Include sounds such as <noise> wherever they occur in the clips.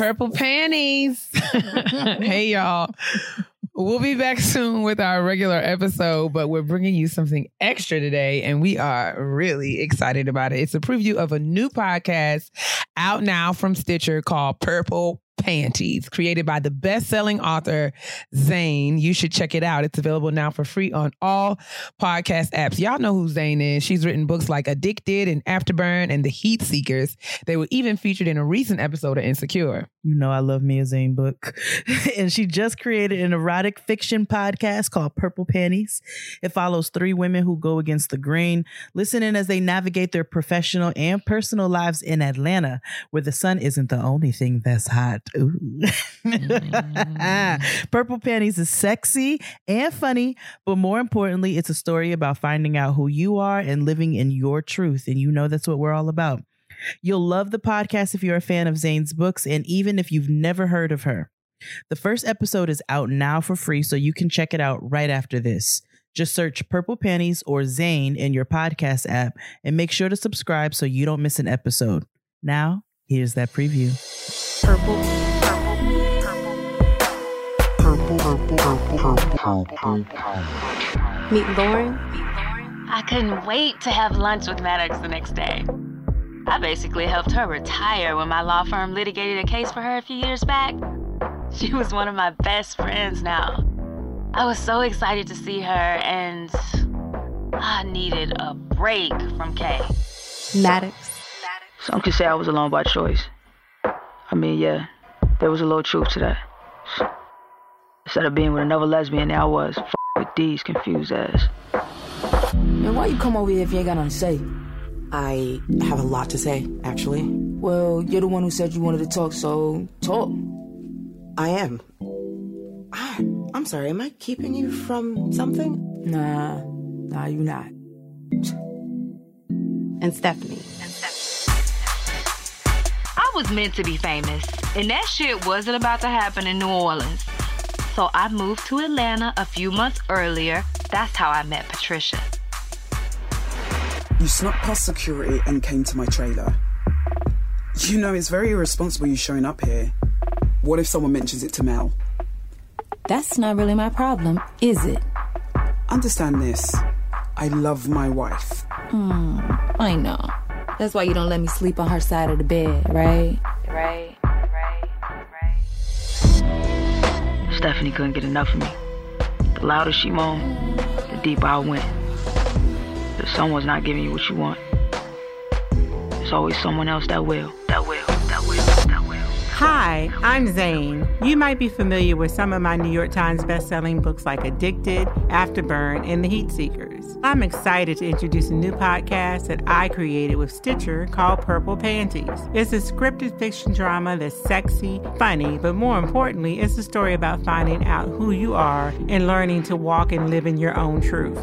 Purple panties. <laughs> hey, y'all. We'll be back soon with our regular episode, but we're bringing you something extra today, and we are really excited about it. It's a preview of a new podcast out now from Stitcher called Purple Panties, created by the best-selling author Zane. You should check it out. It's available now for free on all podcast apps. Y'all know who Zane is. She's written books like Addicted and Afterburn and The Heat Seekers. They were even featured in a recent episode of Insecure. You know, I love me a Zane book. <laughs> and she just created an erotic fiction podcast called Purple Panties. It follows three women who go against the grain, listening as they navigate their professional and personal lives in Atlanta, where the sun isn't the only thing that's hot. Ooh. Mm. <laughs> Purple Panties is sexy and funny, but more importantly, it's a story about finding out who you are and living in your truth. And you know that's what we're all about. You'll love the podcast if you're a fan of Zane's books and even if you've never heard of her. The first episode is out now for free, so you can check it out right after this. Just search Purple Panties or Zane in your podcast app and make sure to subscribe so you don't miss an episode. Now, here's that preview. Purple. Meet Loren. I couldn't wait to have lunch with Maddox the next day. I basically helped her retire when my law firm litigated a case for her a few years back. She was one of my best friends now. I was so excited to see her, and I needed a break from Kay. Maddox. Maddox. Some could say I was alone by choice. I mean, yeah, there was a little truth to that. Instead of being with another lesbian, there I was, f- with these confused ass. Man, why you come over here if you ain't got nothing to say? I have a lot to say, actually. Well, you're the one who said you wanted to talk, so talk. I am. Ah, I'm sorry, am I keeping you from something? Nah, nah, you're not. And Stephanie. I was meant to be famous, and that shit wasn't about to happen in New Orleans. So I moved to Atlanta a few months earlier. That's how I met Patricia. You snuck past security and came to my trailer. You know, it's very irresponsible you showing up here. What if someone mentions it to Mel? That's not really my problem, is it? Understand this. I love my wife. Hmm, I know. That's why you don't let me sleep on her side of the bed, right? Right. Right, right. Stephanie couldn't get enough of me. The louder she moaned, the deeper I went. If someone's not giving you what you want, there's always someone else that will, that will, that will, that will. Hi, I'm Zane. You might be familiar with some of my New York Times bestselling books like Addicted, Afterburn, and The Heat Seekers. I'm excited to introduce a new podcast that I created with Stitcher called Purple Panties. It's a scripted fiction drama that's sexy, funny, but more importantly, it's a story about finding out who you are and learning to walk and live in your own truth.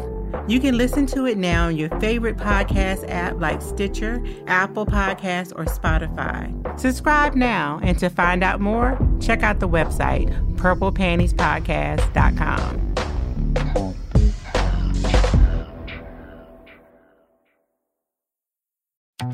You can listen to it now on your favorite podcast app like Stitcher, Apple Podcasts, or Spotify. Subscribe now, and to find out more, check out the website purplepantiespodcast.com.